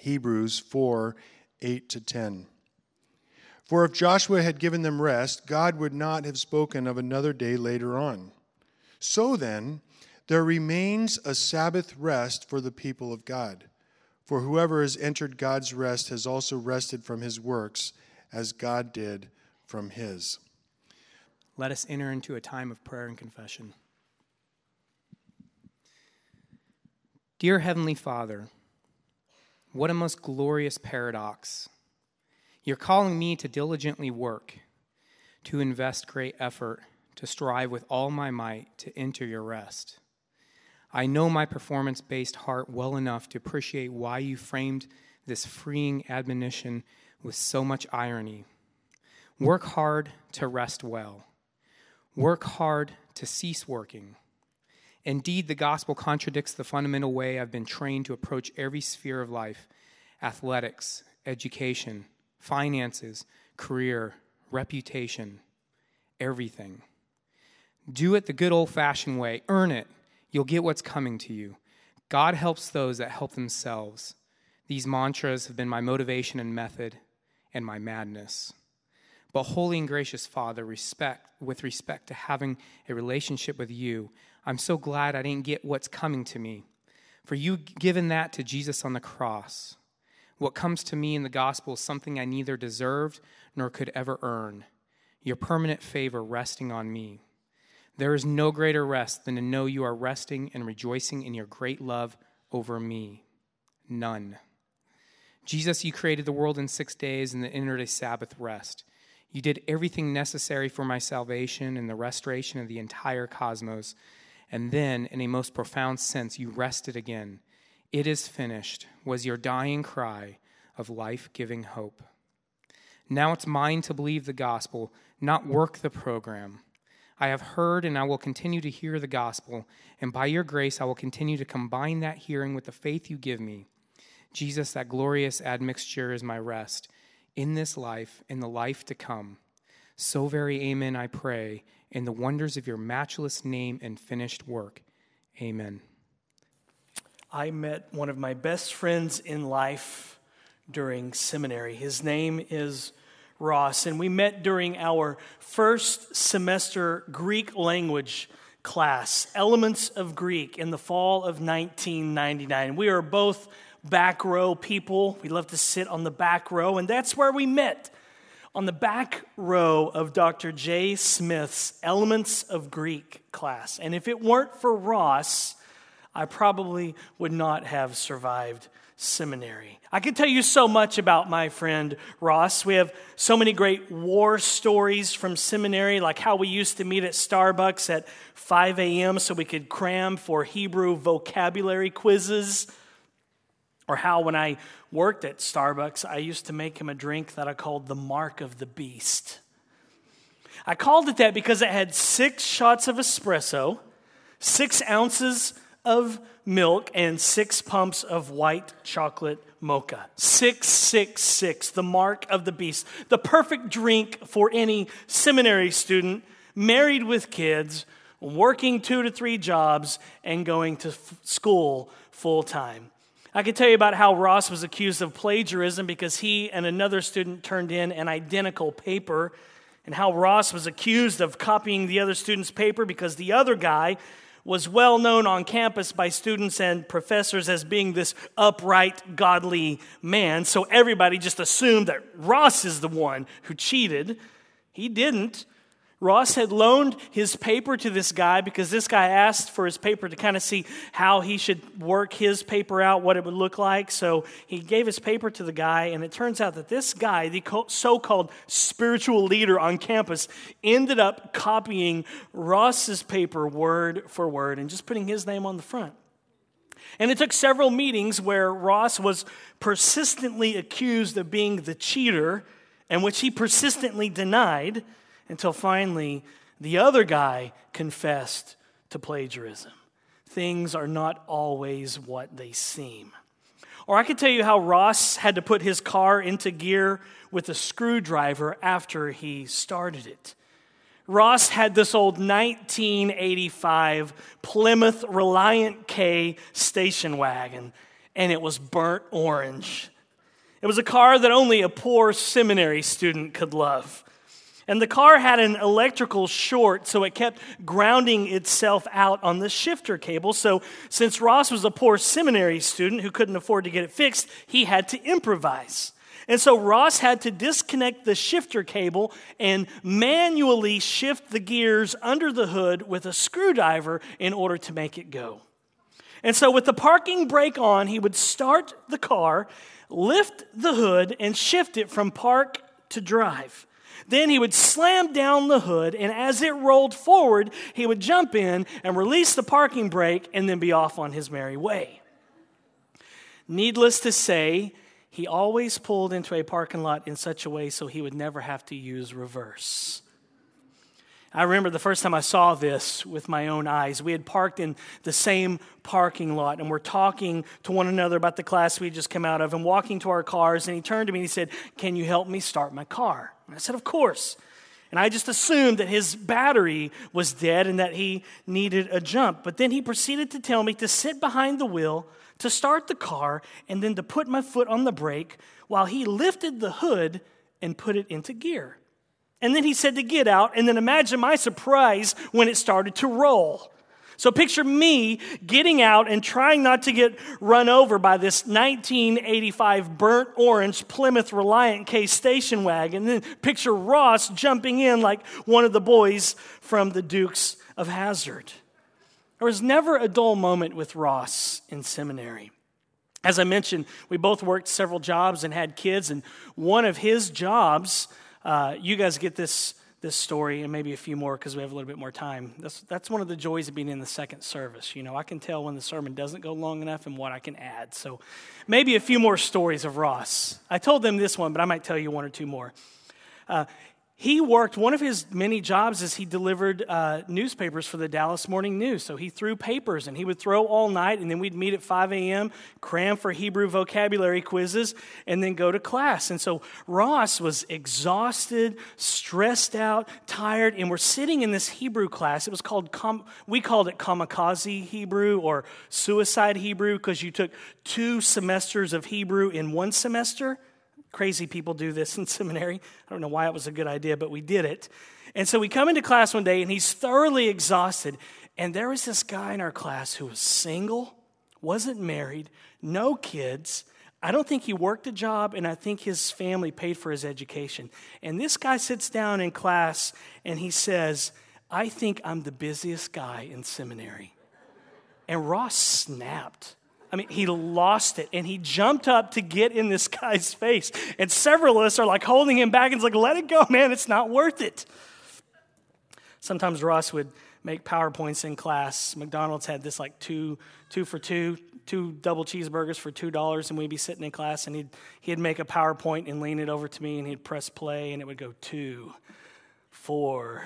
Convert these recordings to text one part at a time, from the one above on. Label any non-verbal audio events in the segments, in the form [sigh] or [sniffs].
Hebrews 4 8 to 10. For if Joshua had given them rest, God would not have spoken of another day later on. So then, there remains a Sabbath rest for the people of God. For whoever has entered God's rest has also rested from his works, as God did from his. Let us enter into a time of prayer and confession. Dear Heavenly Father, what a most glorious paradox. You're calling me to diligently work, to invest great effort, to strive with all my might to enter your rest. I know my performance based heart well enough to appreciate why you framed this freeing admonition with so much irony. Work hard to rest well. Work hard to cease working. Indeed, the gospel contradicts the fundamental way I've been trained to approach every sphere of life athletics, education, finances, career, reputation, everything. Do it the good old fashioned way, earn it. You'll get what's coming to you. God helps those that help themselves. These mantras have been my motivation and method and my madness. But holy and gracious Father, respect with respect to having a relationship with you, I'm so glad I didn't get what's coming to me. For you given that to Jesus on the cross. What comes to me in the gospel is something I neither deserved nor could ever earn. Your permanent favor resting on me. There is no greater rest than to know you are resting and rejoicing in your great love over me. None. Jesus, you created the world in six days and then entered a Sabbath rest. You did everything necessary for my salvation and the restoration of the entire cosmos. And then, in a most profound sense, you rested again. It is finished, was your dying cry of life giving hope. Now it's mine to believe the gospel, not work the program. I have heard and I will continue to hear the gospel, and by your grace I will continue to combine that hearing with the faith you give me. Jesus, that glorious admixture is my rest in this life, in the life to come. So very amen, I pray, in the wonders of your matchless name and finished work. Amen. I met one of my best friends in life during seminary. His name is Ross, and we met during our first semester Greek language class, Elements of Greek, in the fall of 1999. We are both back row people. We love to sit on the back row, and that's where we met on the back row of Dr. J. Smith's Elements of Greek class. And if it weren't for Ross, I probably would not have survived seminary. I can tell you so much about my friend Ross. We have so many great war stories from seminary, like how we used to meet at Starbucks at 5 a.m. so we could cram for Hebrew vocabulary quizzes or how, when I worked at Starbucks, I used to make him a drink that I called the Mark of the Beast. I called it that because it had six shots of espresso, six ounces of milk, and six pumps of white chocolate mocha. Six, six, six, the mark of the beast. The perfect drink for any seminary student, married with kids, working two to three jobs, and going to f- school full time. I can tell you about how Ross was accused of plagiarism because he and another student turned in an identical paper, and how Ross was accused of copying the other student's paper because the other guy was well known on campus by students and professors as being this upright, godly man. So everybody just assumed that Ross is the one who cheated. He didn't. Ross had loaned his paper to this guy because this guy asked for his paper to kind of see how he should work his paper out, what it would look like. So he gave his paper to the guy, and it turns out that this guy, the so called spiritual leader on campus, ended up copying Ross's paper word for word and just putting his name on the front. And it took several meetings where Ross was persistently accused of being the cheater, and which he persistently denied until finally the other guy confessed to plagiarism. Things are not always what they seem. Or I could tell you how Ross had to put his car into gear with a screwdriver after he started it. Ross had this old 1985 Plymouth Reliant K station wagon. and it was burnt orange. It was a car that only a poor seminary student could love. And the car had an electrical short, so it kept grounding itself out on the shifter cable. So, since Ross was a poor seminary student who couldn't afford to get it fixed, he had to improvise. And so Ross had to disconnect the shifter cable and manually shift the gears under the hood with a screwdriver in order to make it go. And so, with the parking brake on, he would start the car, lift the hood, and shift it from park to drive. Then he would slam down the hood, and as it rolled forward, he would jump in and release the parking brake and then be off on his merry way. Needless to say, he always pulled into a parking lot in such a way so he would never have to use reverse. I remember the first time I saw this with my own eyes. We had parked in the same parking lot and we're talking to one another about the class we just come out of and walking to our cars. And he turned to me and he said, Can you help me start my car? And I said, Of course. And I just assumed that his battery was dead and that he needed a jump. But then he proceeded to tell me to sit behind the wheel, to start the car, and then to put my foot on the brake while he lifted the hood and put it into gear. And then he said to get out, and then imagine my surprise when it started to roll. So picture me getting out and trying not to get run over by this 1985 burnt orange Plymouth Reliant K station wagon. And then picture Ross jumping in like one of the boys from the Dukes of Hazzard. There was never a dull moment with Ross in seminary. As I mentioned, we both worked several jobs and had kids, and one of his jobs uh, you guys get this, this story and maybe a few more because we have a little bit more time. That's, that's one of the joys of being in the second service. You know, I can tell when the sermon doesn't go long enough and what I can add. So maybe a few more stories of Ross. I told them this one, but I might tell you one or two more. Uh, he worked, one of his many jobs is he delivered uh, newspapers for the Dallas Morning News. So he threw papers and he would throw all night, and then we'd meet at 5 a.m., cram for Hebrew vocabulary quizzes, and then go to class. And so Ross was exhausted, stressed out, tired, and we're sitting in this Hebrew class. It was called, we called it kamikaze Hebrew or suicide Hebrew because you took two semesters of Hebrew in one semester. Crazy people do this in [laughs] seminary. I don't know why it was a good idea, but we did it. And so we come into class one day and he's thoroughly exhausted. And there was this guy in our class who was single, wasn't married, no kids. I don't think he worked a job, and I think his family paid for his education. And this guy sits down in class and he says, I think I'm the busiest guy in seminary. And Ross snapped. I mean, he lost it and he jumped up to get in this guy's face. And several of us are like holding him back and it's like, let it go, man, it's not worth it. Sometimes Ross would make PowerPoints in class. McDonald's had this like two, two for two, two double cheeseburgers for two dollars, and we'd be sitting in class and he'd he'd make a PowerPoint and lean it over to me and he'd press play and it would go two, four,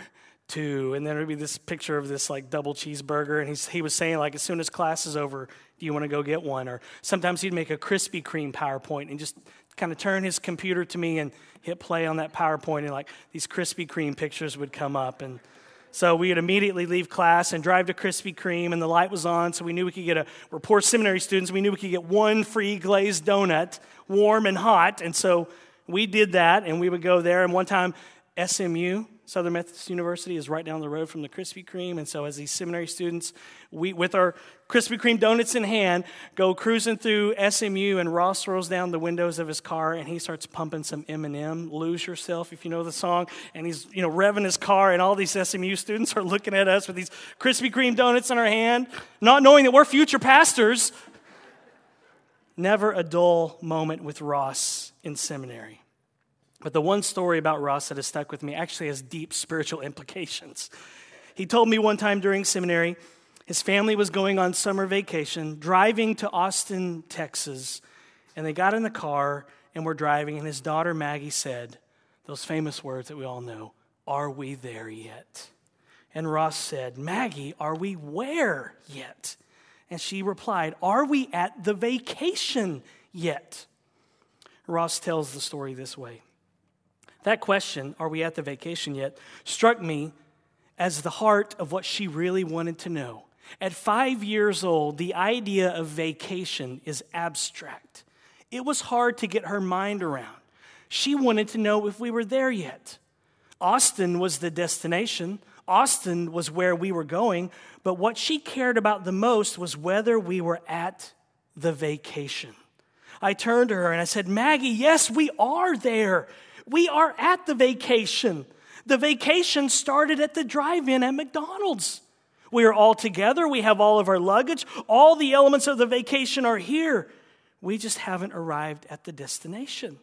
two, and then there'd be this picture of this like double cheeseburger, and he's, he was saying like as soon as class is over, you want to go get one? Or sometimes he'd make a Krispy Kreme PowerPoint and just kind of turn his computer to me and hit play on that PowerPoint, and like these Krispy Kreme pictures would come up, and so we would immediately leave class and drive to Krispy Kreme, and the light was on, so we knew we could get a. We're poor seminary students. We knew we could get one free glazed donut, warm and hot, and so we did that, and we would go there. And one time, SMU Southern Methodist University is right down the road from the Krispy Kreme. And so, as these seminary students, we, with our Krispy Kreme donuts in hand, go cruising through SMU, and Ross rolls down the windows of his car and he starts pumping some Eminem, Lose Yourself, if you know the song. And he's, you know, revving his car, and all these SMU students are looking at us with these Krispy Kreme donuts in our hand, not knowing that we're future pastors. Never a dull moment with Ross in seminary. But the one story about Ross that has stuck with me actually has deep spiritual implications. He told me one time during seminary, his family was going on summer vacation, driving to Austin, Texas, and they got in the car and were driving, and his daughter Maggie said those famous words that we all know Are we there yet? And Ross said, Maggie, are we where yet? And she replied, Are we at the vacation yet? Ross tells the story this way that question, are we at the vacation yet, struck me as the heart of what she really wanted to know. At five years old, the idea of vacation is abstract. It was hard to get her mind around. She wanted to know if we were there yet. Austin was the destination, Austin was where we were going, but what she cared about the most was whether we were at the vacation. I turned to her and I said, Maggie, yes, we are there. We are at the vacation. The vacation started at the drive in at McDonald's. We are all together. We have all of our luggage. All the elements of the vacation are here. We just haven't arrived at the destination.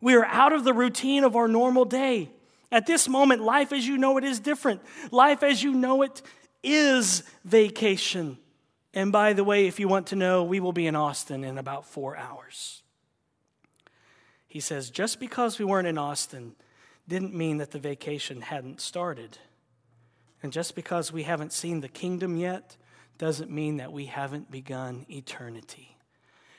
We are out of the routine of our normal day. At this moment, life as you know it is different. Life as you know it is vacation. And by the way, if you want to know, we will be in Austin in about four hours. He says, just because we weren't in Austin didn't mean that the vacation hadn't started. And just because we haven't seen the kingdom yet doesn't mean that we haven't begun eternity.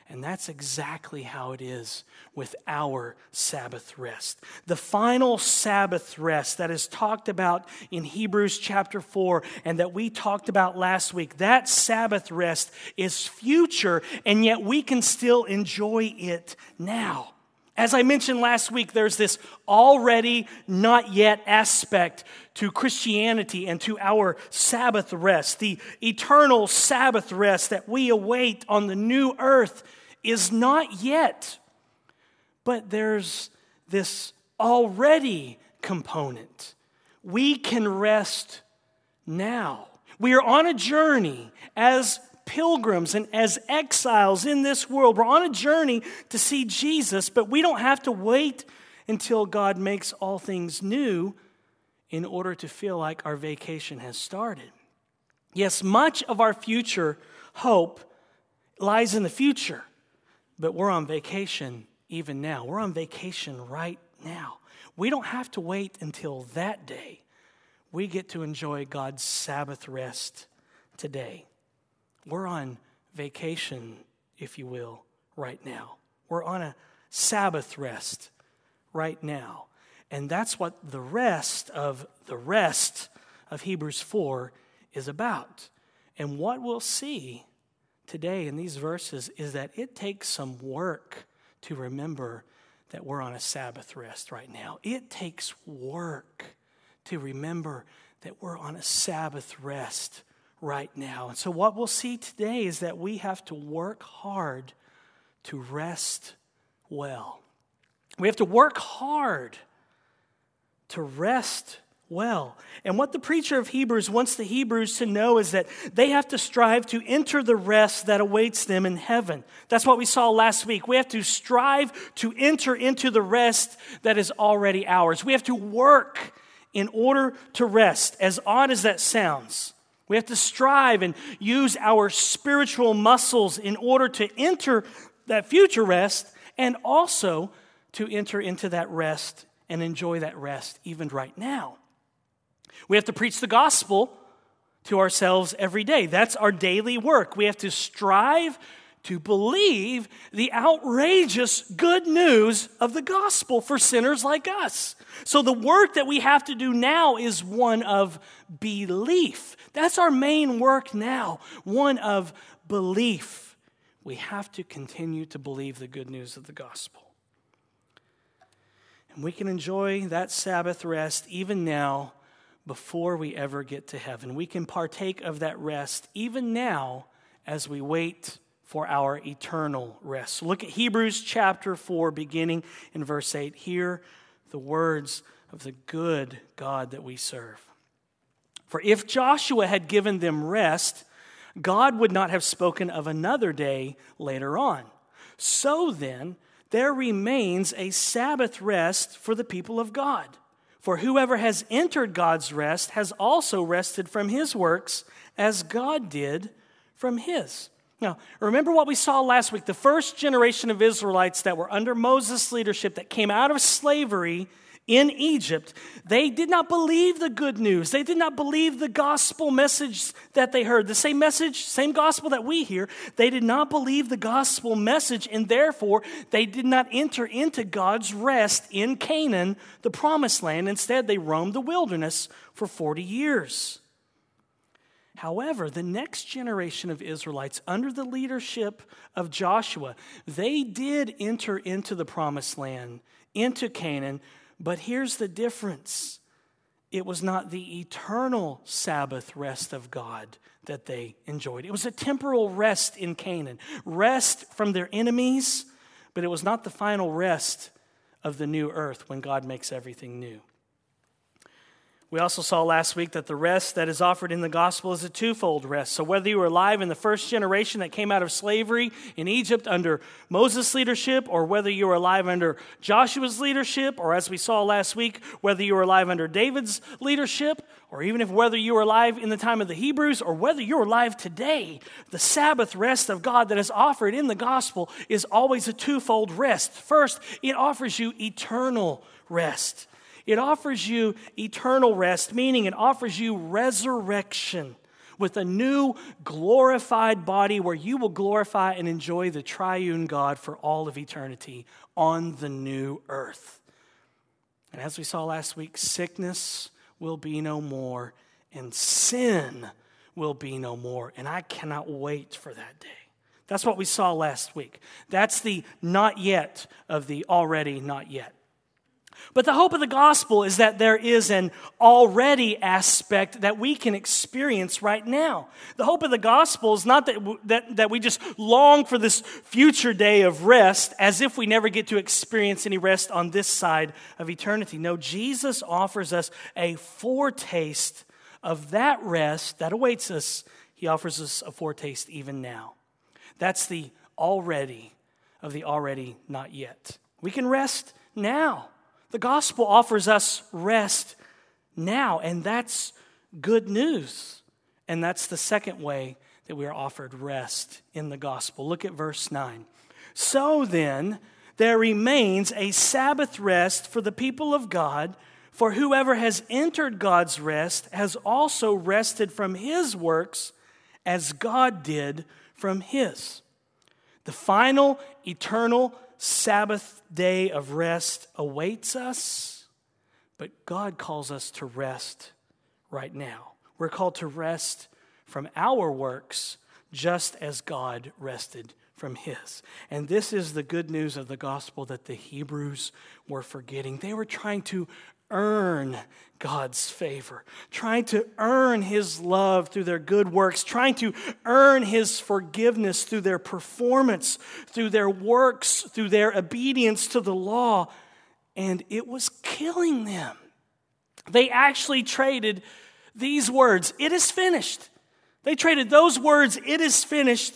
And that's exactly how it is with our Sabbath rest. The final Sabbath rest that is talked about in Hebrews chapter 4 and that we talked about last week, that Sabbath rest is future, and yet we can still enjoy it now. As I mentioned last week, there's this already not yet aspect to Christianity and to our Sabbath rest. The eternal Sabbath rest that we await on the new earth is not yet. But there's this already component. We can rest now. We are on a journey as pilgrims and as exiles in this world. We're on a journey to see Jesus, but we don't have to wait until God makes all things new in order to feel like our vacation has started. Yes, much of our future hope lies in the future, but we're on vacation even now. We're on vacation right now. We don't have to wait until that day. We get to enjoy God's Sabbath rest today. We're on vacation, if you will, right now. We're on a Sabbath rest right now. And that's what the rest of the rest of Hebrews 4 is about. And what we'll see today in these verses is that it takes some work to remember that we're on a Sabbath rest right now. It takes work to remember that we're on a Sabbath rest right now. And so, what we'll see today is that we have to work hard to rest well. We have to work hard to rest well. And what the preacher of Hebrews wants the Hebrews to know is that they have to strive to enter the rest that awaits them in heaven. That's what we saw last week. We have to strive to enter into the rest that is already ours. We have to work in order to rest, as odd as that sounds. We have to strive and use our spiritual muscles in order to enter that future rest and also to enter into that rest and enjoy that rest even right now. We have to preach the gospel to ourselves every day. That's our daily work. We have to strive to believe the outrageous good news of the gospel for sinners like us. So, the work that we have to do now is one of belief. That's our main work now, one of belief. We have to continue to believe the good news of the gospel. And we can enjoy that Sabbath rest even now before we ever get to heaven. We can partake of that rest even now as we wait for our eternal rest. So look at Hebrews chapter 4, beginning in verse 8. Hear the words of the good God that we serve. For if Joshua had given them rest, God would not have spoken of another day later on. So then, there remains a Sabbath rest for the people of God. For whoever has entered God's rest has also rested from his works as God did from his. Now, remember what we saw last week. The first generation of Israelites that were under Moses' leadership that came out of slavery in Egypt, they did not believe the good news. They did not believe the gospel message that they heard. The same message, same gospel that we hear. They did not believe the gospel message, and therefore they did not enter into God's rest in Canaan, the promised land. Instead, they roamed the wilderness for 40 years. However, the next generation of Israelites, under the leadership of Joshua, they did enter into the promised land, into Canaan, but here's the difference it was not the eternal Sabbath rest of God that they enjoyed. It was a temporal rest in Canaan, rest from their enemies, but it was not the final rest of the new earth when God makes everything new. We also saw last week that the rest that is offered in the gospel is a twofold rest. So, whether you were alive in the first generation that came out of slavery in Egypt under Moses' leadership, or whether you were alive under Joshua's leadership, or as we saw last week, whether you were alive under David's leadership, or even if whether you were alive in the time of the Hebrews, or whether you're alive today, the Sabbath rest of God that is offered in the gospel is always a twofold rest. First, it offers you eternal rest. It offers you eternal rest, meaning it offers you resurrection with a new glorified body where you will glorify and enjoy the triune God for all of eternity on the new earth. And as we saw last week, sickness will be no more and sin will be no more. And I cannot wait for that day. That's what we saw last week. That's the not yet of the already not yet. But the hope of the gospel is that there is an already aspect that we can experience right now. The hope of the gospel is not that, that, that we just long for this future day of rest as if we never get to experience any rest on this side of eternity. No, Jesus offers us a foretaste of that rest that awaits us. He offers us a foretaste even now. That's the already of the already not yet. We can rest now. The gospel offers us rest now, and that's good news. And that's the second way that we are offered rest in the gospel. Look at verse 9. So then, there remains a Sabbath rest for the people of God, for whoever has entered God's rest has also rested from his works as God did from his. The final eternal Sabbath day of rest awaits us, but God calls us to rest right now. We're called to rest from our works just as God rested from his. And this is the good news of the gospel that the Hebrews were forgetting. They were trying to earn God's favor, trying to earn His love through their good works, trying to earn His forgiveness through their performance, through their works, through their obedience to the law. And it was killing them. They actually traded these words, it is finished. They traded those words, it is finished,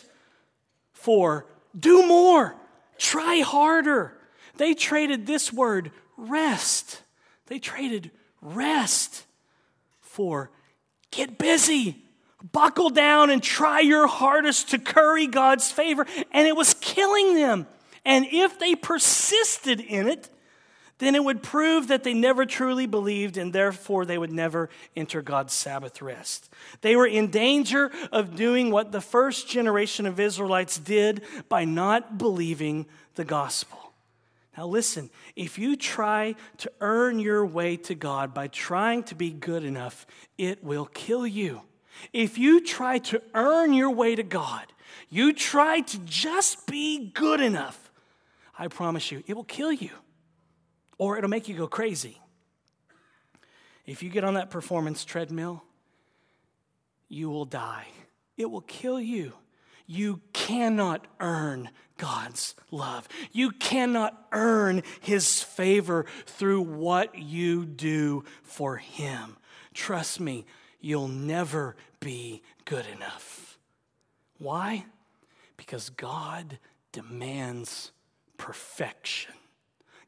for do more, try harder. They traded this word, rest they traded rest for get busy, buckle down, and try your hardest to curry God's favor. And it was killing them. And if they persisted in it, then it would prove that they never truly believed and therefore they would never enter God's Sabbath rest. They were in danger of doing what the first generation of Israelites did by not believing the gospel. Now, listen, if you try to earn your way to God by trying to be good enough, it will kill you. If you try to earn your way to God, you try to just be good enough, I promise you, it will kill you or it'll make you go crazy. If you get on that performance treadmill, you will die. It will kill you. You cannot earn God's love. You cannot earn His favor through what you do for Him. Trust me, you'll never be good enough. Why? Because God demands perfection.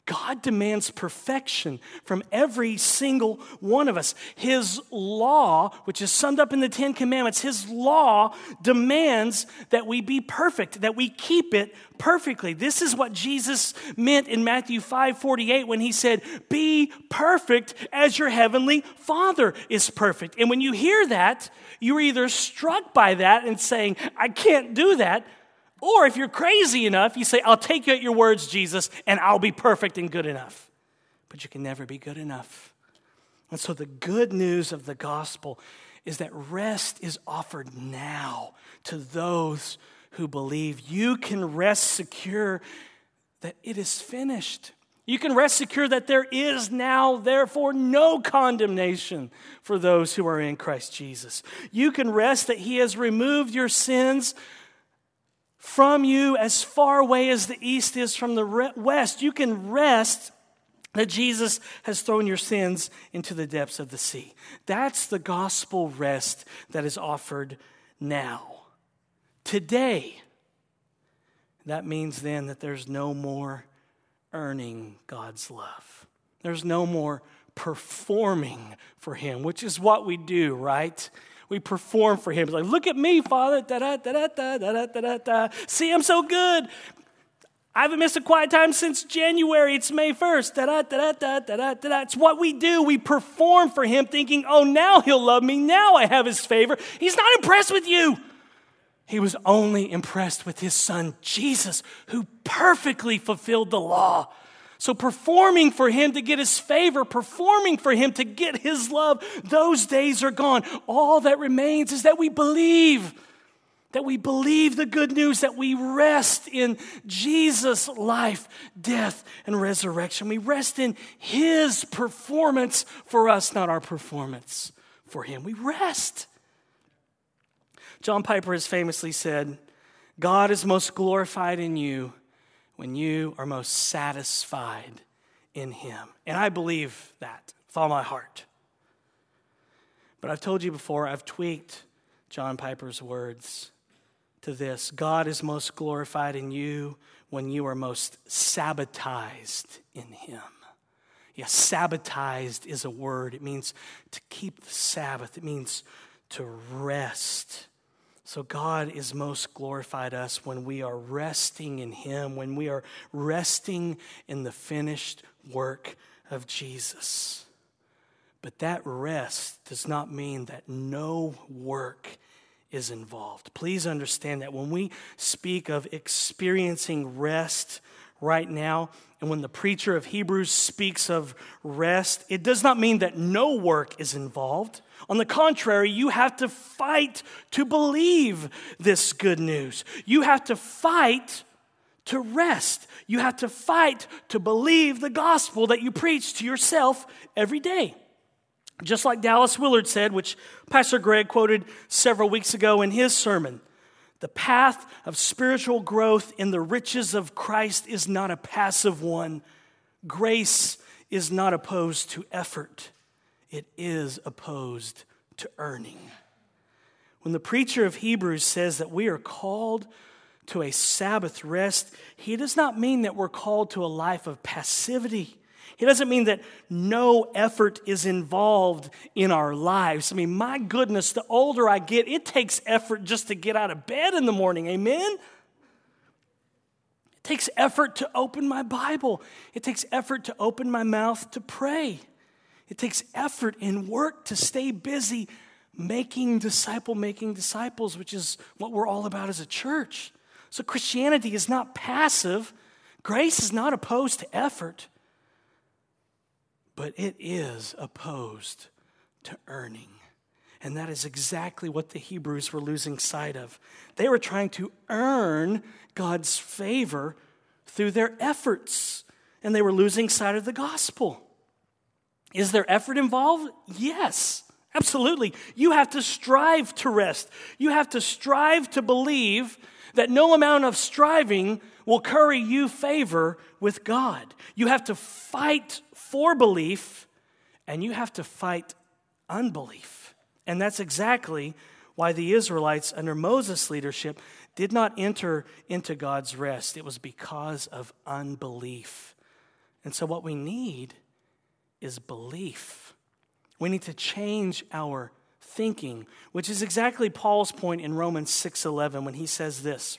God demands perfection from every single one of us. His law, which is summed up in the Ten Commandments, His law demands that we be perfect, that we keep it perfectly. This is what Jesus meant in Matthew 5 48 when He said, Be perfect as your heavenly Father is perfect. And when you hear that, you're either struck by that and saying, I can't do that, or if you're crazy enough, you say, I'll take you at your words, Jesus, and I'll be perfect and good enough. But you can never be good enough. And so the good news of the gospel is that rest is offered now to those who believe. You can rest secure that it is finished. You can rest secure that there is now, therefore, no condemnation for those who are in Christ Jesus. You can rest that He has removed your sins from you as far away as the east is from the west. You can rest that Jesus has thrown your sins into the depths of the sea. That's the gospel rest that is offered now. Today, that means then that there's no more earning God's love. There's no more performing for Him, which is what we do, right? We perform for Him. It's like, look at me, Father. Da da da da da da da da. See, I'm so good. I haven't missed a quiet time since January. It's May 1st. Da da da da da da da. It's what we do. We perform for Him, thinking, oh, now He'll love me. Now I have His favor. He's not impressed with you. He was only impressed with His Son, Jesus, who perfectly fulfilled the law. So, performing for him to get his favor, performing for him to get his love, those days are gone. All that remains is that we believe that we believe the good news, that we rest in Jesus' life, death, and resurrection. We rest in His performance for us, not our performance for Him. We rest. John Piper has famously said, God is most glorified in you when you are most satisfied in Him. And I believe that with all my heart. But I've told you before, I've tweaked John Piper's words to this God is most glorified in you when you are most sabbatized in Him. Yes, sabbatized is a word. It means to keep the Sabbath, it means to rest. So, God is most glorified us when we are resting in Him, when we are resting in the finished work of Jesus. But that rest does not mean that no work is involved. Please understand that when we speak of experiencing rest right now, and when the preacher of Hebrews speaks of rest, it does not mean that no work is involved. On the contrary, you have to fight to believe this good news. You have to fight to rest. You have to fight to believe the gospel that you preach to yourself every day. Just like Dallas Willard said, which Pastor Greg quoted several weeks ago in his sermon, the path of spiritual growth in the riches of Christ is not a passive one. Grace is not opposed to effort, it is opposed to earning. When the preacher of Hebrews says that we are called to a Sabbath rest, he does not mean that we're called to a life of passivity. He doesn't mean that no effort is involved in our lives. I mean, my goodness, the older I get, it takes effort just to get out of bed in the morning. Amen? It takes effort to open my Bible, it takes effort to open my mouth to pray. It takes effort and work to stay busy making disciple making disciples, which is what we're all about as a church. So Christianity is not passive. Grace is not opposed to effort but it is opposed to earning. And that is exactly what the Hebrews were losing sight of. They were trying to earn God's favor through their efforts, and they were losing sight of the gospel. Is there effort involved? Yes, absolutely. You have to strive to rest. You have to strive to believe that no amount of striving will curry you favor with God. You have to fight for belief and you have to fight unbelief. And that's exactly why the Israelites, under Moses' leadership, did not enter into God's rest. It was because of unbelief. And so, what we need is belief. We need to change our thinking, which is exactly Paul's point in Romans 6:11 when he says this.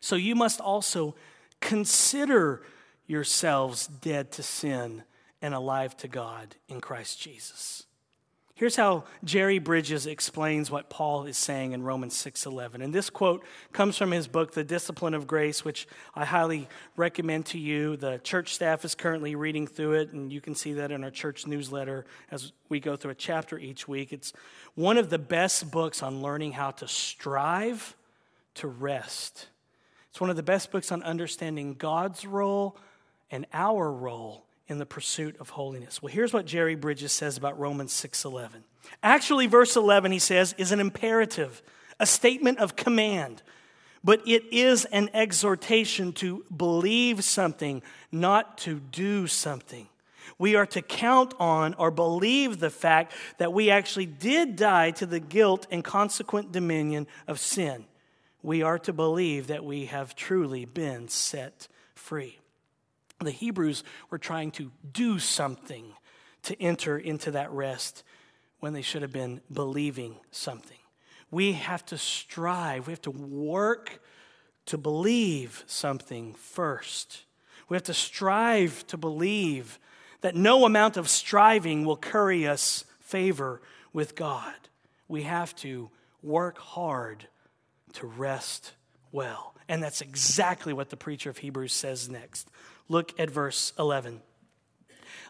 So you must also consider yourselves dead to sin and alive to God in Christ Jesus. Here's how Jerry Bridges explains what Paul is saying in Romans 6:11. And this quote comes from his book The Discipline of Grace, which I highly recommend to you. The church staff is currently reading through it and you can see that in our church newsletter as we go through a chapter each week. It's one of the best books on learning how to strive to rest. It's one of the best books on understanding God's role and our role in the pursuit of holiness. Well, here's what Jerry Bridges says about Romans 6:11. Actually, verse 11 he says is an imperative, a statement of command. But it is an exhortation to believe something, not to do something. We are to count on or believe the fact that we actually did die to the guilt and consequent dominion of sin. We are to believe that we have truly been set free. The Hebrews were trying to do something to enter into that rest when they should have been believing something. We have to strive, we have to work to believe something first. We have to strive to believe that no amount of striving will curry us favor with God. We have to work hard to rest well. And that's exactly what the preacher of Hebrews says next. Look at verse 11.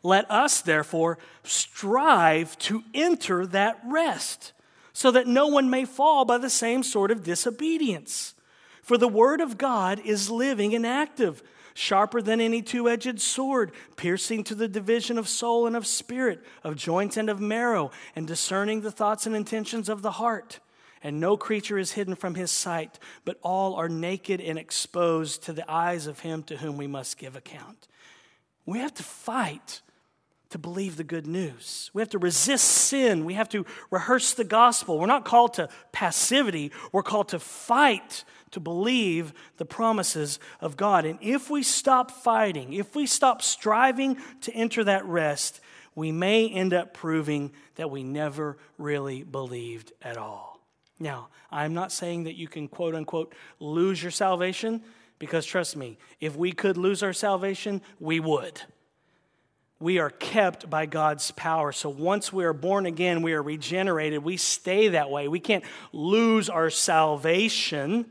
Let us, therefore, strive to enter that rest, so that no one may fall by the same sort of disobedience. For the word of God is living and active, sharper than any two edged sword, piercing to the division of soul and of spirit, of joints and of marrow, and discerning the thoughts and intentions of the heart. And no creature is hidden from his sight, but all are naked and exposed to the eyes of him to whom we must give account. We have to fight to believe the good news. We have to resist sin. We have to rehearse the gospel. We're not called to passivity, we're called to fight to believe the promises of God. And if we stop fighting, if we stop striving to enter that rest, we may end up proving that we never really believed at all. Now, I'm not saying that you can quote unquote lose your salvation, because trust me, if we could lose our salvation, we would. We are kept by God's power. So once we are born again, we are regenerated, we stay that way. We can't lose our salvation.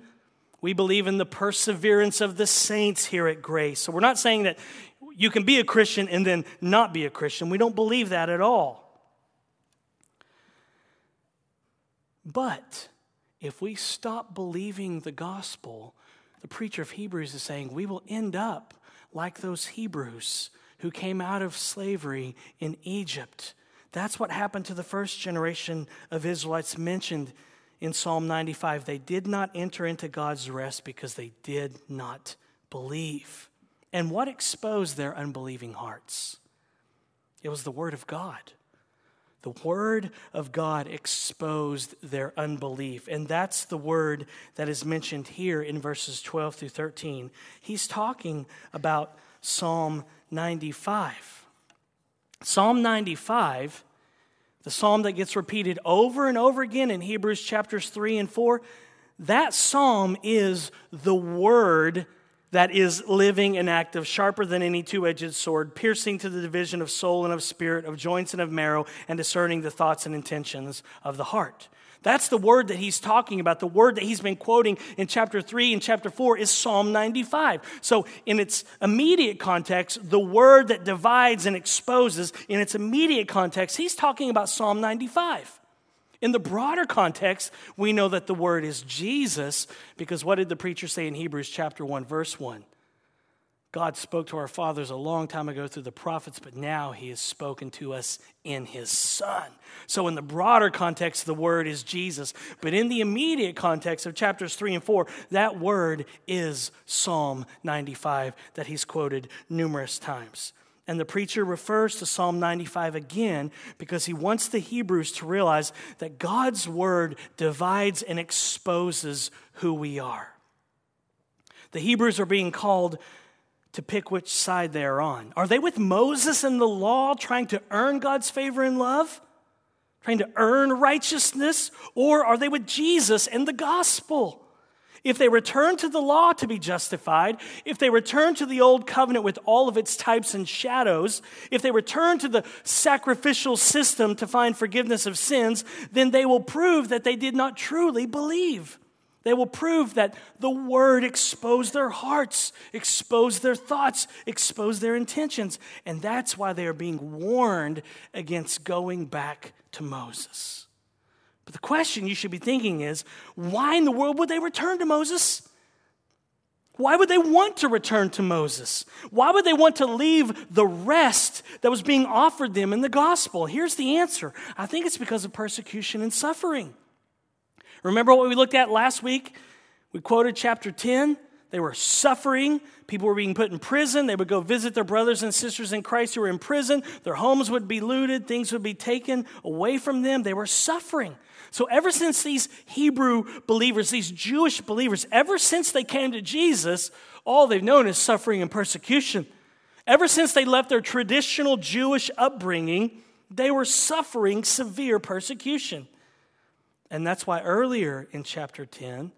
We believe in the perseverance of the saints here at Grace. So we're not saying that you can be a Christian and then not be a Christian. We don't believe that at all. But if we stop believing the gospel, the preacher of Hebrews is saying we will end up like those Hebrews who came out of slavery in Egypt. That's what happened to the first generation of Israelites mentioned in Psalm 95. They did not enter into God's rest because they did not believe. And what exposed their unbelieving hearts? It was the Word of God. The word of God exposed their unbelief. And that's the word that is mentioned here in verses 12 through 13. He's talking about Psalm 95. Psalm 95, the psalm that gets repeated over and over again in Hebrews chapters 3 and 4, that psalm is the word that is living and active, sharper than any two edged sword, piercing to the division of soul and of spirit, of joints and of marrow, and discerning the thoughts and intentions of the heart. That's the word that he's talking about. The word that he's been quoting in chapter 3 and chapter 4 is Psalm 95. So, in its immediate context, the word that divides and exposes, in its immediate context, he's talking about Psalm 95. In the broader context, we know that the word is Jesus because what did the preacher say in Hebrews chapter 1 verse 1? God spoke to our fathers a long time ago through the prophets, but now he has spoken to us in his son. So, in the broader context, the word is Jesus. But in the immediate context of chapters 3 and 4, that word is Psalm 95 that he's quoted numerous times. And the preacher refers to Psalm 95 again because he wants the Hebrews to realize that God's word divides and exposes who we are. The Hebrews are being called to pick which side they are on. Are they with Moses and the law, trying to earn God's favor and love? Trying to earn righteousness? Or are they with Jesus and the gospel? If they return to the law to be justified, if they return to the old covenant with all of its types and shadows, if they return to the sacrificial system to find forgiveness of sins, then they will prove that they did not truly believe. They will prove that the word exposed their hearts, exposed their thoughts, exposed their intentions. And that's why they are being warned against going back to Moses. But the question you should be thinking is why in the world would they return to Moses? Why would they want to return to Moses? Why would they want to leave the rest that was being offered them in the gospel? Here's the answer I think it's because of persecution and suffering. Remember what we looked at last week? We quoted chapter 10. They were suffering. People were being put in prison. They would go visit their brothers and sisters in Christ who were in prison. Their homes would be looted. Things would be taken away from them. They were suffering. So, ever since these Hebrew believers, these Jewish believers, ever since they came to Jesus, all they've known is suffering and persecution. Ever since they left their traditional Jewish upbringing, they were suffering severe persecution. And that's why earlier in chapter 10,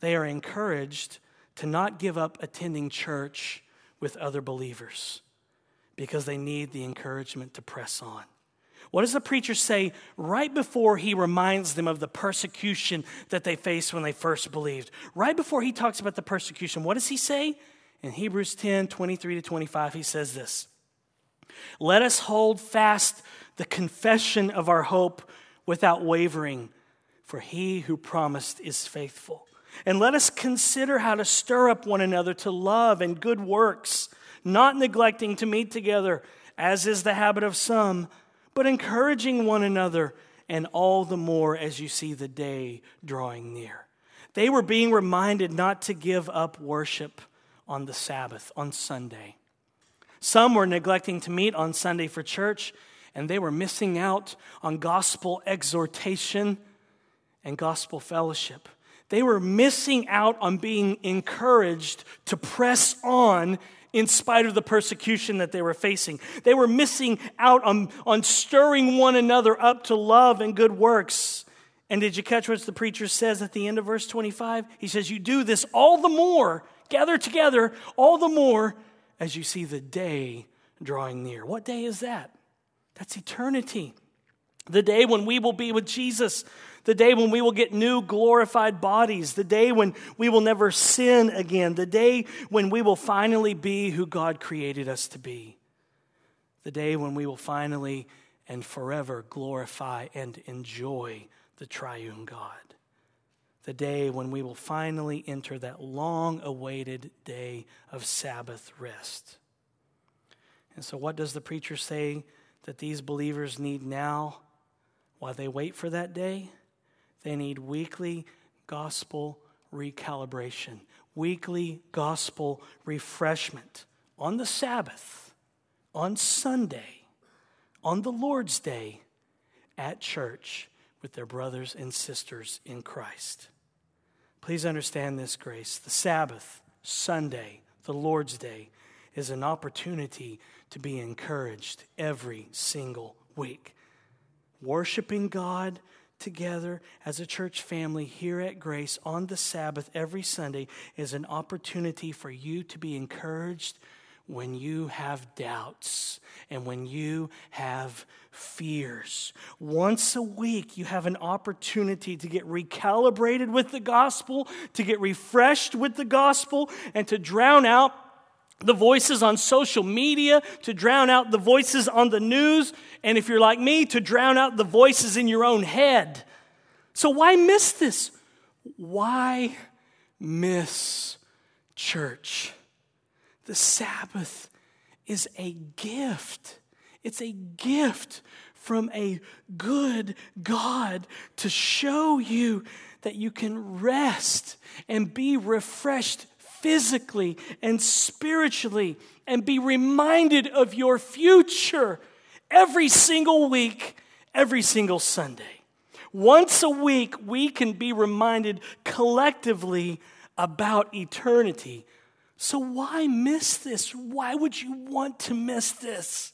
they are encouraged to not give up attending church with other believers because they need the encouragement to press on. What does the preacher say right before he reminds them of the persecution that they faced when they first believed? Right before he talks about the persecution, what does he say? In Hebrews 10 23 to 25, he says this Let us hold fast the confession of our hope without wavering for he who promised is faithful. And let us consider how to stir up one another to love and good works, not neglecting to meet together, as is the habit of some, but encouraging one another, and all the more as you see the day drawing near. They were being reminded not to give up worship on the Sabbath, on Sunday. Some were neglecting to meet on Sunday for church, and they were missing out on gospel exhortation and gospel fellowship. They were missing out on being encouraged to press on in spite of the persecution that they were facing. They were missing out on, on stirring one another up to love and good works. And did you catch what the preacher says at the end of verse 25? He says, You do this all the more, gather together all the more as you see the day drawing near. What day is that? That's eternity. The day when we will be with Jesus the day when we will get new glorified bodies, the day when we will never sin again, the day when we will finally be who God created us to be, the day when we will finally and forever glorify and enjoy the triune God, the day when we will finally enter that long awaited day of Sabbath rest. And so, what does the preacher say that these believers need now while they wait for that day? They need weekly gospel recalibration, weekly gospel refreshment on the Sabbath, on Sunday, on the Lord's Day, at church with their brothers and sisters in Christ. Please understand this grace. The Sabbath, Sunday, the Lord's Day is an opportunity to be encouraged every single week. Worshiping God together as a church family here at Grace on the Sabbath every Sunday is an opportunity for you to be encouraged when you have doubts and when you have fears. Once a week, you have an opportunity to get recalibrated with the gospel, to get refreshed with the gospel, and to drown out the voices on social media, to drown out the voices on the news, and if you're like me, to drown out the voices in your own head. So, why miss this? Why miss church? The Sabbath is a gift. It's a gift from a good God to show you that you can rest and be refreshed physically and spiritually and be reminded of your future every single week, every single Sunday. Once a week, we can be reminded collectively about eternity. So, why miss this? Why would you want to miss this?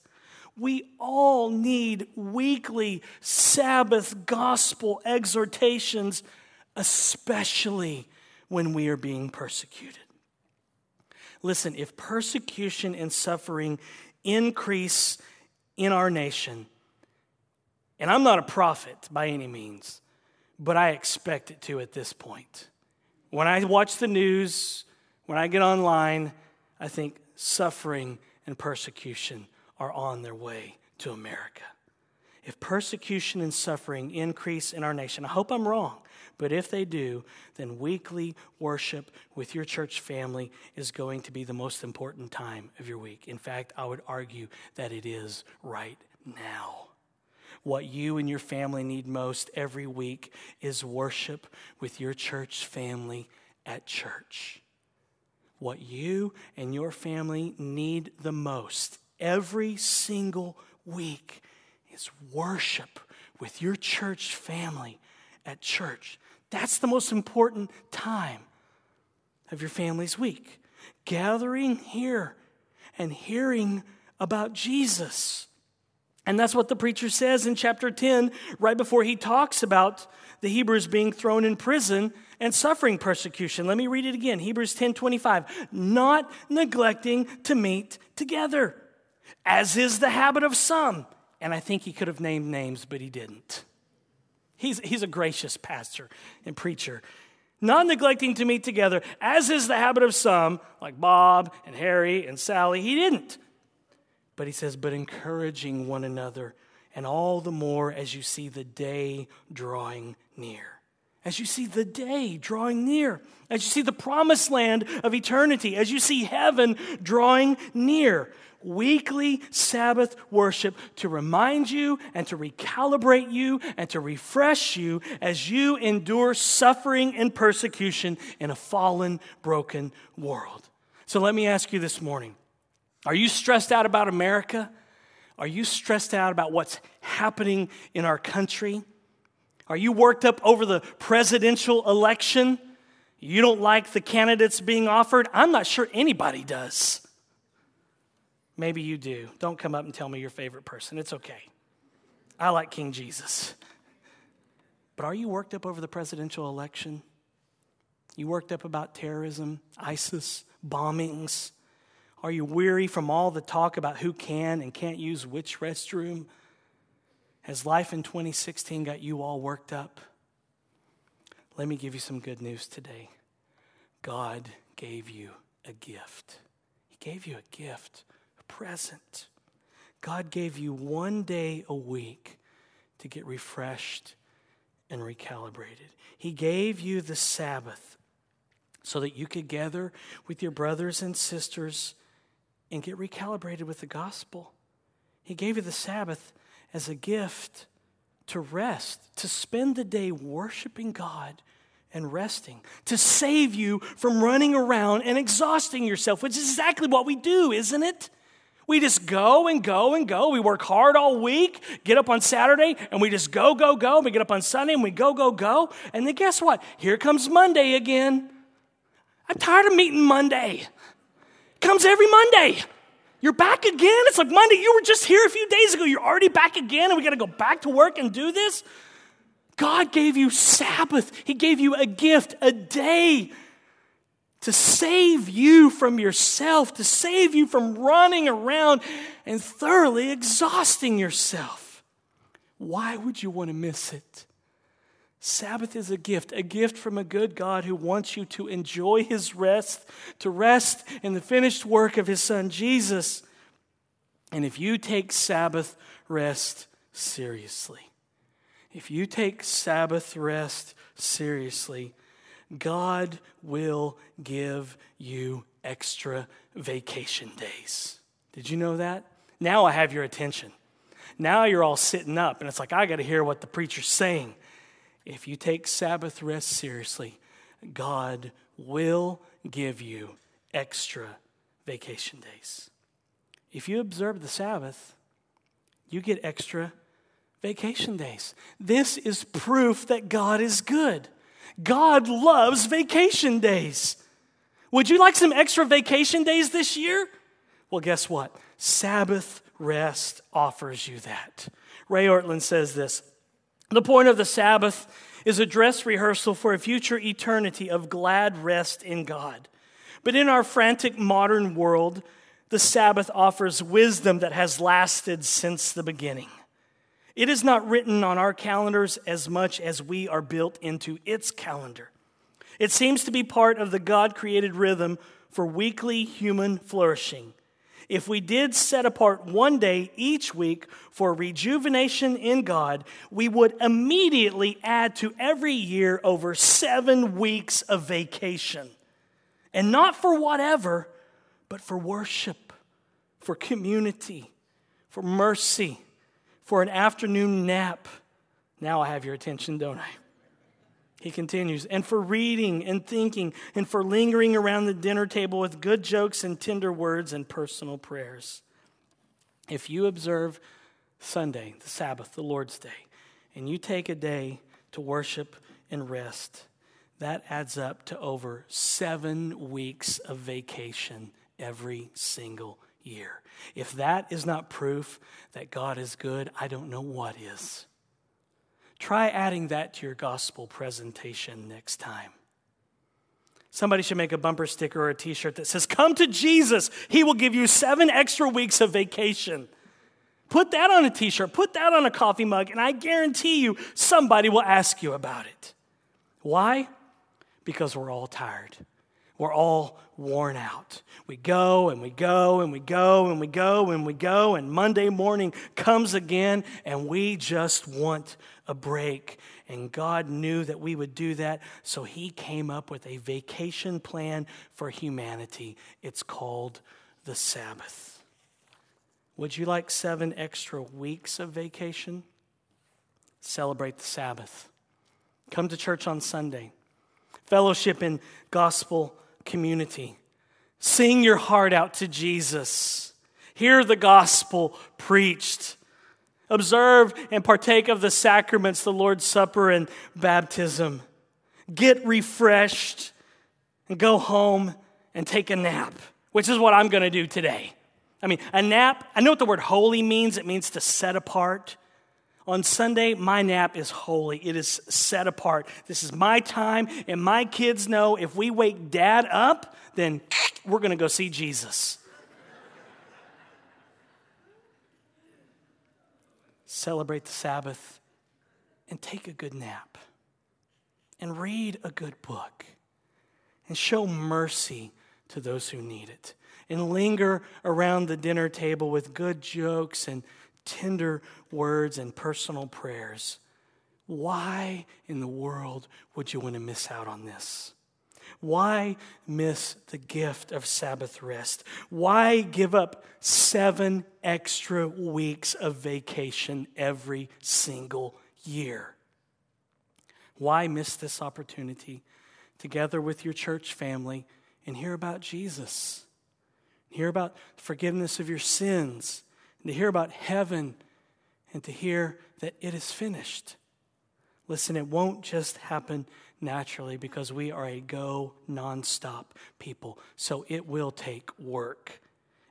We all need weekly Sabbath gospel exhortations, especially when we are being persecuted. Listen, if persecution and suffering increase in our nation, and I'm not a prophet by any means, but I expect it to at this point. When I watch the news, when I get online, I think suffering and persecution are on their way to America. If persecution and suffering increase in our nation, I hope I'm wrong, but if they do, then weekly worship with your church family is going to be the most important time of your week. In fact, I would argue that it is right now. What you and your family need most every week is worship with your church family at church. What you and your family need the most every single week is worship with your church family at church. That's the most important time of your family's week. Gathering here and hearing about Jesus. And that's what the preacher says in chapter 10, right before he talks about the Hebrews being thrown in prison and suffering persecution. Let me read it again. Hebrews 10 25. Not neglecting to meet together, as is the habit of some. And I think he could have named names, but he didn't. He's, he's a gracious pastor and preacher. Not neglecting to meet together, as is the habit of some, like Bob and Harry and Sally. He didn't. But he says, but encouraging one another, and all the more as you see the day drawing near. As you see the day drawing near, as you see the promised land of eternity, as you see heaven drawing near weekly Sabbath worship to remind you and to recalibrate you and to refresh you as you endure suffering and persecution in a fallen, broken world. So let me ask you this morning are you stressed out about America? Are you stressed out about what's happening in our country? Are you worked up over the presidential election? You don't like the candidates being offered? I'm not sure anybody does. Maybe you do. Don't come up and tell me your favorite person. It's okay. I like King Jesus. But are you worked up over the presidential election? You worked up about terrorism, ISIS, bombings? Are you weary from all the talk about who can and can't use which restroom? Has life in 2016 got you all worked up? Let me give you some good news today. God gave you a gift. He gave you a gift present. God gave you one day a week to get refreshed and recalibrated. He gave you the Sabbath so that you could gather with your brothers and sisters and get recalibrated with the gospel. He gave you the Sabbath as a gift to rest, to spend the day worshiping God and resting, to save you from running around and exhausting yourself, which is exactly what we do, isn't it? We just go and go and go. We work hard all week, get up on Saturday, and we just go, go, go. We get up on Sunday and we go, go, go. And then guess what? Here comes Monday again. I'm tired of meeting Monday. It comes every Monday. You're back again. It's like Monday, you were just here a few days ago. You're already back again, and we got to go back to work and do this. God gave you Sabbath, He gave you a gift, a day to save you from yourself, to save you from running around and thoroughly exhausting yourself. Why would you want to miss it? Sabbath is a gift, a gift from a good God who wants you to enjoy his rest, to rest in the finished work of his son Jesus. And if you take Sabbath rest seriously, if you take Sabbath rest seriously, God will give you extra vacation days. Did you know that? Now I have your attention. Now you're all sitting up, and it's like, I got to hear what the preacher's saying. If you take Sabbath rest seriously, God will give you extra vacation days. If you observe the Sabbath, you get extra vacation days. This is proof that God is good. God loves vacation days. Would you like some extra vacation days this year? Well, guess what? Sabbath rest offers you that. Ray Ortlund says this The point of the Sabbath is a dress rehearsal for a future eternity of glad rest in God. But in our frantic modern world, the Sabbath offers wisdom that has lasted since the beginning. It is not written on our calendars as much as we are built into its calendar. It seems to be part of the God created rhythm for weekly human flourishing. If we did set apart one day each week for rejuvenation in God, we would immediately add to every year over seven weeks of vacation. And not for whatever, but for worship, for community, for mercy, for an afternoon nap. Now I have your attention, don't I? He continues, and for reading and thinking, and for lingering around the dinner table with good jokes and tender words and personal prayers. If you observe Sunday, the Sabbath, the Lord's Day, and you take a day to worship and rest, that adds up to over seven weeks of vacation every single year. If that is not proof that God is good, I don't know what is. Try adding that to your gospel presentation next time. Somebody should make a bumper sticker or a t shirt that says, Come to Jesus. He will give you seven extra weeks of vacation. Put that on a t shirt, put that on a coffee mug, and I guarantee you somebody will ask you about it. Why? Because we're all tired. We're all worn out. We go and we go and we go and we go and we go, and Monday morning comes again, and we just want a break. And God knew that we would do that, so He came up with a vacation plan for humanity. It's called the Sabbath. Would you like seven extra weeks of vacation? Celebrate the Sabbath. Come to church on Sunday. Fellowship in gospel community. Sing your heart out to Jesus. Hear the gospel preached. Observe and partake of the sacraments, the Lord's Supper and baptism. Get refreshed and go home and take a nap, which is what I'm going to do today. I mean, a nap, I know what the word holy means. It means to set apart. On Sunday, my nap is holy. It is set apart. This is my time, and my kids know if we wake dad up, then [sniffs] we're going to go see Jesus. Celebrate the Sabbath and take a good nap and read a good book and show mercy to those who need it and linger around the dinner table with good jokes and tender words and personal prayers. Why in the world would you want to miss out on this? Why miss the gift of Sabbath rest? Why give up seven extra weeks of vacation every single year? Why miss this opportunity together with your church family and hear about Jesus? Hear about forgiveness of your sins to hear about heaven and to hear that it is finished. Listen, it won't just happen naturally because we are a go nonstop people. So it will take work.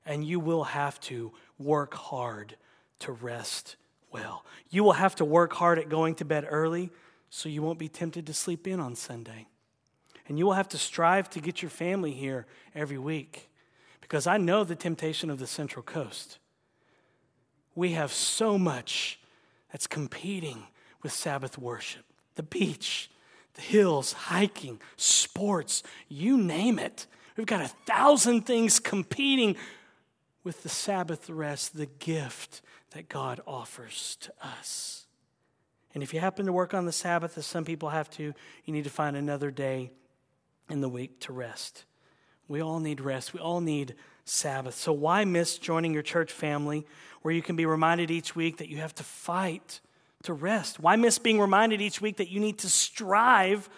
And you will have to work hard to rest well. You will have to work hard at going to bed early so you won't be tempted to sleep in on Sunday. And you will have to strive to get your family here every week because I know the temptation of the Central Coast we have so much that's competing with Sabbath worship the beach, the hills, hiking, sports, you name it. We've got a thousand things competing with the Sabbath rest, the gift that God offers to us. And if you happen to work on the Sabbath, as some people have to, you need to find another day in the week to rest. We all need rest. We all need Sabbath. So, why miss joining your church family where you can be reminded each week that you have to fight to rest? Why miss being reminded each week that you need to strive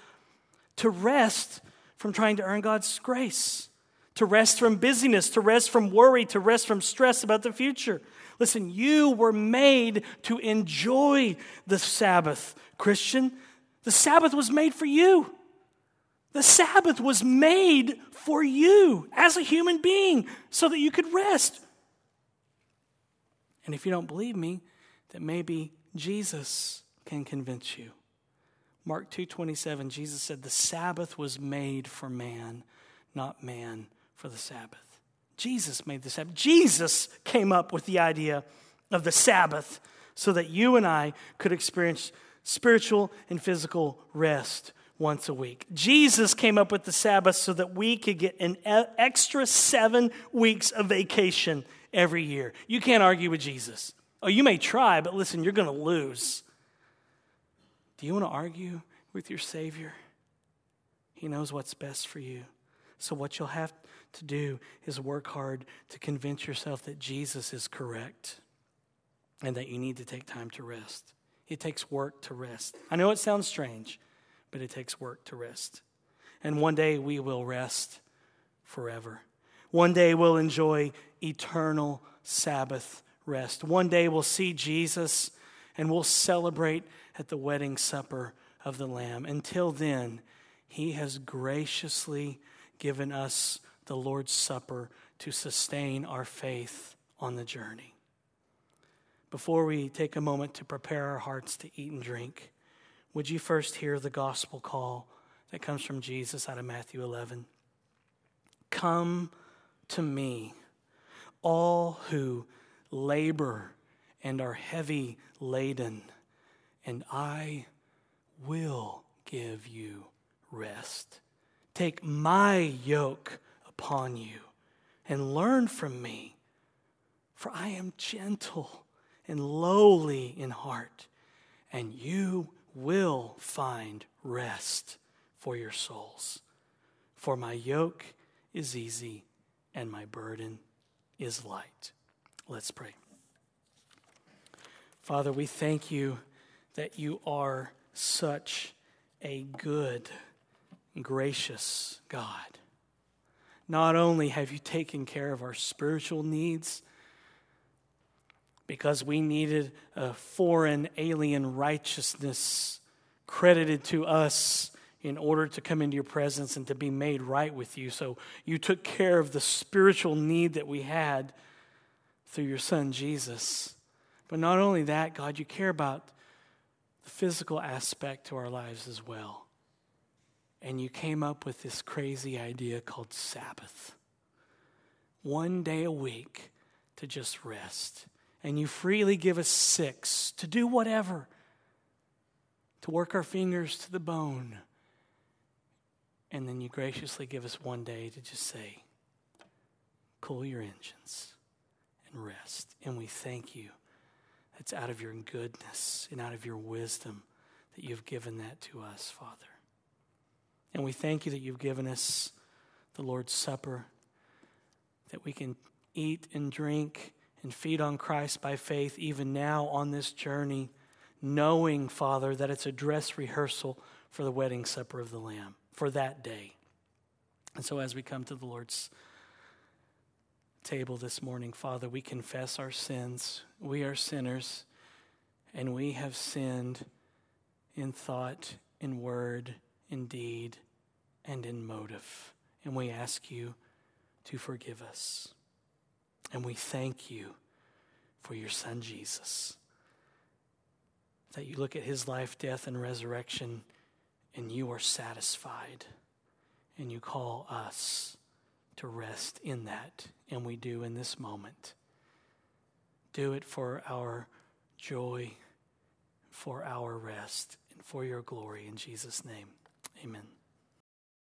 to rest from trying to earn God's grace? To rest from busyness, to rest from worry, to rest from stress about the future. Listen, you were made to enjoy the Sabbath, Christian. The Sabbath was made for you. The Sabbath was made for you as a human being so that you could rest. And if you don't believe me, that maybe Jesus can convince you. Mark 2:27 Jesus said the Sabbath was made for man, not man for the Sabbath. Jesus made the Sabbath. Jesus came up with the idea of the Sabbath so that you and I could experience spiritual and physical rest once a week. Jesus came up with the Sabbath so that we could get an extra seven weeks of vacation every year. You can't argue with Jesus. Oh, you may try, but listen, you're going to lose. Do you want to argue with your Savior? He knows what's best for you. So, what you'll have to do is work hard to convince yourself that Jesus is correct and that you need to take time to rest. It takes work to rest. I know it sounds strange, but it takes work to rest. And one day we will rest forever. One day we'll enjoy eternal Sabbath rest. One day we'll see Jesus and we'll celebrate at the wedding supper of the Lamb. Until then, He has graciously given us the Lord's Supper to sustain our faith on the journey. Before we take a moment to prepare our hearts to eat and drink, would you first hear the gospel call that comes from Jesus out of Matthew 11? Come to me, all who labor and are heavy laden, and I will give you rest. Take my yoke upon you and learn from me, for I am gentle and lowly in heart, and you will find rest for your souls. For my yoke is easy and my burden is light. Let's pray. Father, we thank you that you are such a good, gracious God. Not only have you taken care of our spiritual needs, because we needed a foreign alien righteousness credited to us in order to come into your presence and to be made right with you. So you took care of the spiritual need that we had through your son Jesus. But not only that, God, you care about the physical aspect to our lives as well. And you came up with this crazy idea called Sabbath. One day a week to just rest and you freely give us six to do whatever, to work our fingers to the bone. And then you graciously give us one day to just say, cool your engines and rest. And we thank you. It's out of your goodness and out of your wisdom that you've given that to us, Father. And we thank you that you've given us the Lord's Supper, that we can eat and drink and feed on Christ by faith even now on this journey, knowing, Father, that it's a dress rehearsal for the wedding supper of the Lamb, for that day. And so as we come to the Lord's table this morning, Father, we confess our sins. We are sinners, and we have sinned in thought, in word, in deed, and in motive. And we ask you to forgive us. And we thank you for your son Jesus. That you look at his life, death, and resurrection, and you are satisfied. And you call us to rest in that. And we do in this moment. Do it for our joy, for our rest, and for your glory. In Jesus' name, amen.